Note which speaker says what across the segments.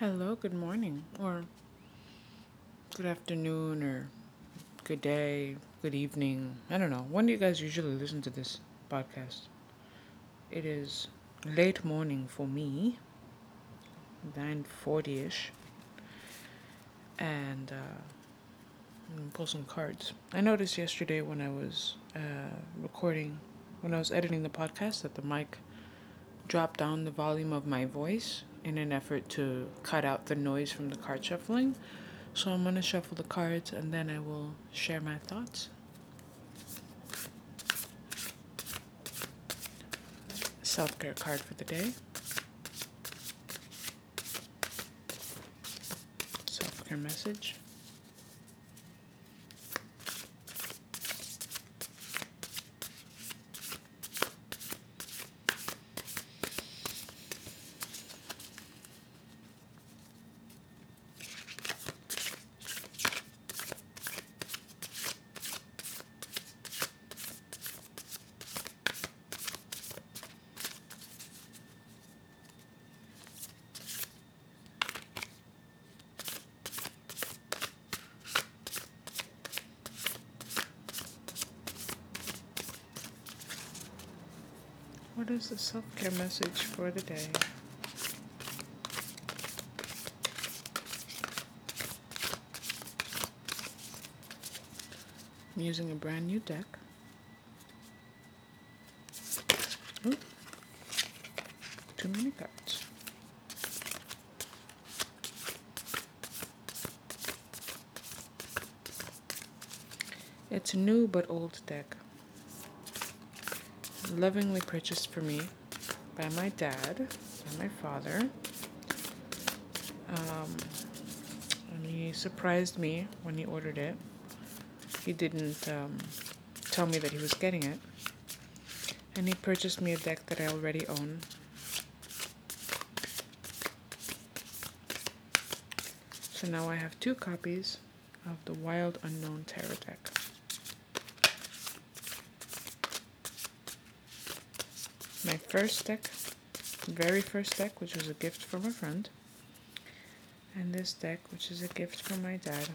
Speaker 1: Hello, good morning, or good afternoon, or good day, good evening. I don't know. When do you guys usually listen to this podcast? It is late morning for me, 9.40 ish, and uh, pull some cards. I noticed yesterday when I was uh, recording, when I was editing the podcast, that the mic dropped down the volume of my voice in an effort to cut out the noise from the card shuffling. So I'm going to shuffle the cards and then I will share my thoughts. Self care card for the day. Self care message. What is the self care message for the day? I'm using a brand new deck. Ooh, too many cards. It's a new but old deck lovingly purchased for me by my dad and my father. Um, and he surprised me when he ordered it. He didn't um, tell me that he was getting it. And he purchased me a deck that I already own. So now I have two copies of the Wild Unknown Tarot deck. My first deck, very first deck, which was a gift from a friend, and this deck, which is a gift from my dad.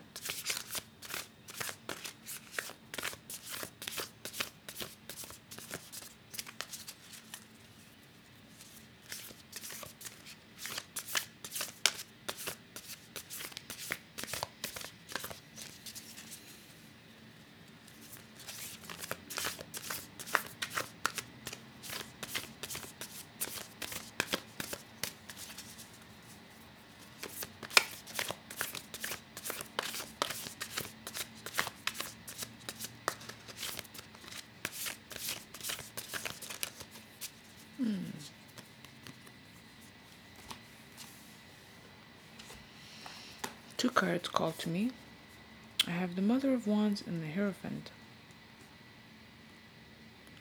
Speaker 1: Two cards called to me. I have the Mother of Wands and the Hierophant.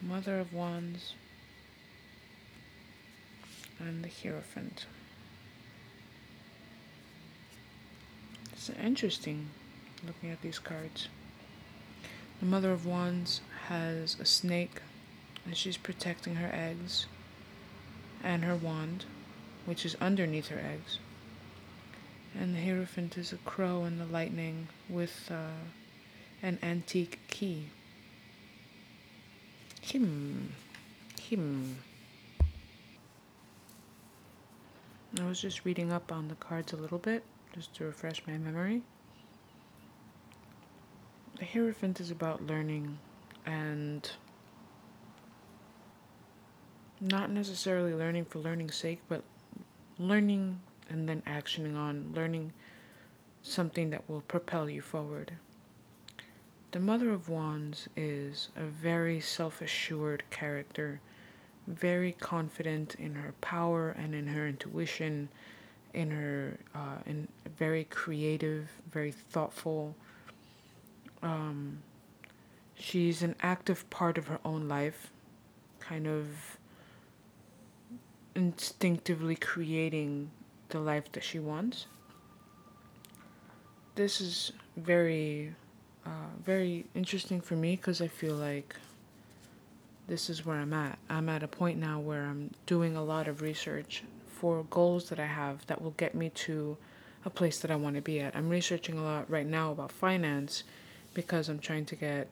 Speaker 1: Mother of Wands and the Hierophant. It's interesting looking at these cards. The Mother of Wands has a snake and she's protecting her eggs and her wand, which is underneath her eggs. And the Hierophant is a crow in the lightning with uh, an antique key. Him. Him. I was just reading up on the cards a little bit, just to refresh my memory. The Hierophant is about learning and not necessarily learning for learning's sake, but learning and then actioning on learning something that will propel you forward. The Mother of Wands is a very self assured character, very confident in her power and in her intuition, in her, uh, in very creative, very thoughtful. Um, she's an active part of her own life, kind of instinctively creating the life that she wants. This is very, uh, very interesting for me because I feel like this is where I'm at. I'm at a point now where I'm doing a lot of research for goals that I have that will get me to a place that I want to be at. I'm researching a lot right now about finance because I'm trying to get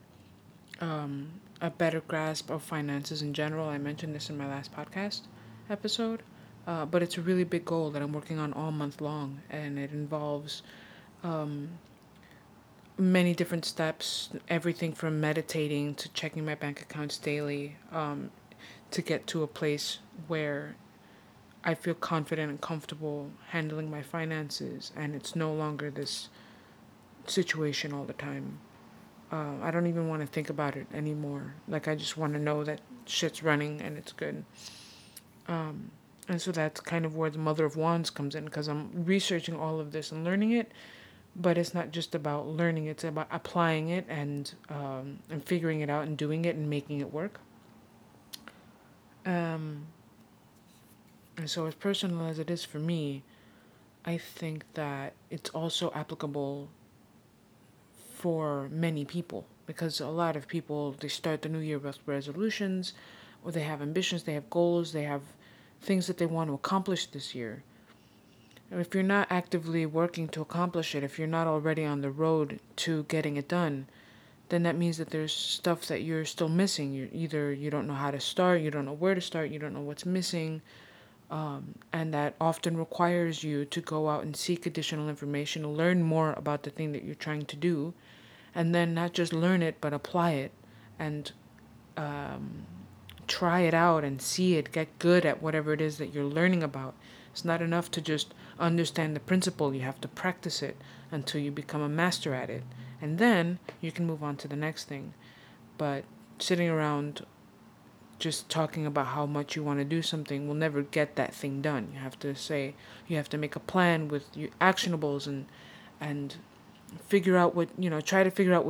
Speaker 1: um, a better grasp of finances in general. I mentioned this in my last podcast episode, uh, but it's a really big goal that I'm working on all month long, and it involves um, many different steps everything from meditating to checking my bank accounts daily um, to get to a place where I feel confident and comfortable handling my finances, and it's no longer this situation all the time. Uh, I don't even want to think about it anymore. Like, I just want to know that shit's running and it's good. Um, and so that's kind of where the Mother of Wands comes in because I'm researching all of this and learning it. But it's not just about learning, it's about applying it and, um, and figuring it out and doing it and making it work. Um, and so, as personal as it is for me, I think that it's also applicable for many people because a lot of people they start the new year with resolutions or they have ambitions, they have goals, they have things that they want to accomplish this year. If you're not actively working to accomplish it, if you're not already on the road to getting it done, then that means that there's stuff that you're still missing. You either you don't know how to start, you don't know where to start, you don't know what's missing, um, and that often requires you to go out and seek additional information, learn more about the thing that you're trying to do, and then not just learn it but apply it and um, try it out and see it, get good at whatever it is that you're learning about. It's not enough to just understand the principle, you have to practice it until you become a master at it. And then you can move on to the next thing. But sitting around just talking about how much you want to do something will never get that thing done. You have to say you have to make a plan with your actionables and and figure out what you know. Try to figure out